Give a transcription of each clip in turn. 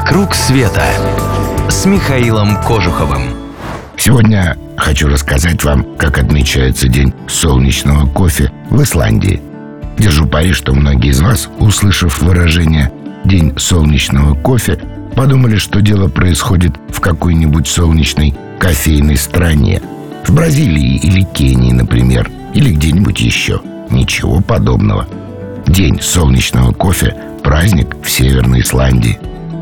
«Вокруг света» с Михаилом Кожуховым. Сегодня хочу рассказать вам, как отмечается День солнечного кофе в Исландии. Держу пари, что многие из вас, услышав выражение «День солнечного кофе», подумали, что дело происходит в какой-нибудь солнечной кофейной стране. В Бразилии или Кении, например, или где-нибудь еще. Ничего подобного. День солнечного кофе – праздник в Северной Исландии.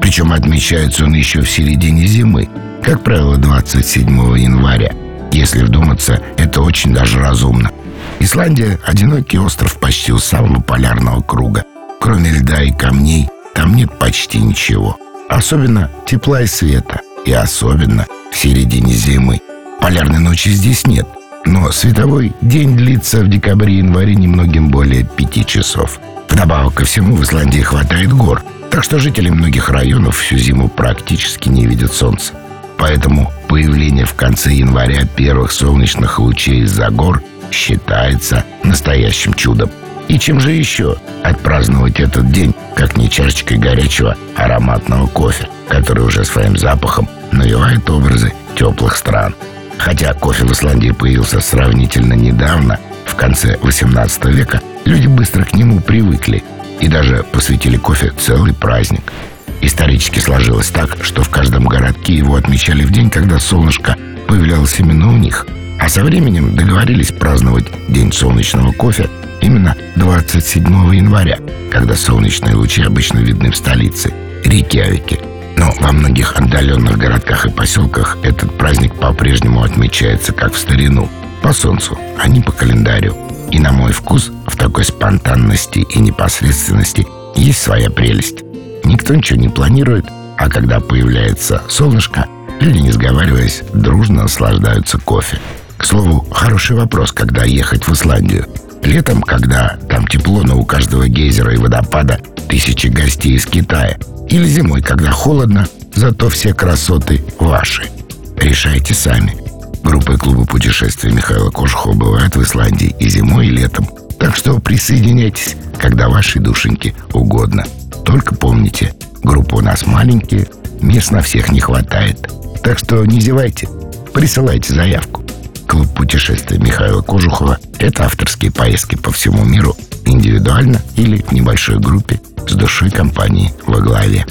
Причем отмечается он еще в середине зимы, как правило, 27 января. Если вдуматься, это очень даже разумно. Исландия – одинокий остров почти у самого полярного круга. Кроме льда и камней, там нет почти ничего. Особенно тепла и света. И особенно в середине зимы. Полярной ночи здесь нет. Но световой день длится в декабре-январе немногим более пяти часов. Вдобавок ко всему в Исландии хватает гор, так что жители многих районов всю зиму практически не видят солнца. Поэтому появление в конце января первых солнечных лучей из-за гор считается настоящим чудом. И чем же еще отпраздновать этот день, как не чашечкой горячего ароматного кофе, который уже своим запахом навевает образы теплых стран. Хотя кофе в Исландии появился сравнительно недавно, в конце 18 века, люди быстро к нему привыкли и даже посвятили кофе целый праздник. Исторически сложилось так, что в каждом городке его отмечали в день, когда солнышко появлялось именно у них. А со временем договорились праздновать День солнечного кофе именно 27 января, когда солнечные лучи обычно видны в столице, Рейкьявике. Но во многих отдаленных городках и поселках этот праздник по-прежнему отмечается как в старину, по солнцу, а не по календарю. И на мой вкус в такой спонтанности и непосредственности есть своя прелесть. Никто ничего не планирует, а когда появляется солнышко, люди, не сговариваясь, дружно наслаждаются кофе. К слову, хороший вопрос, когда ехать в Исландию. Летом, когда там тепло, но у каждого гейзера и водопада тысячи гостей из Китая. Или зимой, когда холодно, зато все красоты ваши. Решайте сами. Группы клуба путешествий Михаила Кожухова бывают в Исландии и зимой, и летом. Так что присоединяйтесь, когда вашей душеньке угодно. Только помните, группа у нас маленькие, мест на всех не хватает. Так что не зевайте, присылайте заявку. Клуб путешествий Михаила Кожухова – это авторские поездки по всему миру, индивидуально или в небольшой группе с душой компании во главе.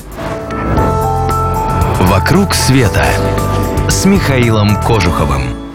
«Вокруг света» с Михаилом Кожуховым.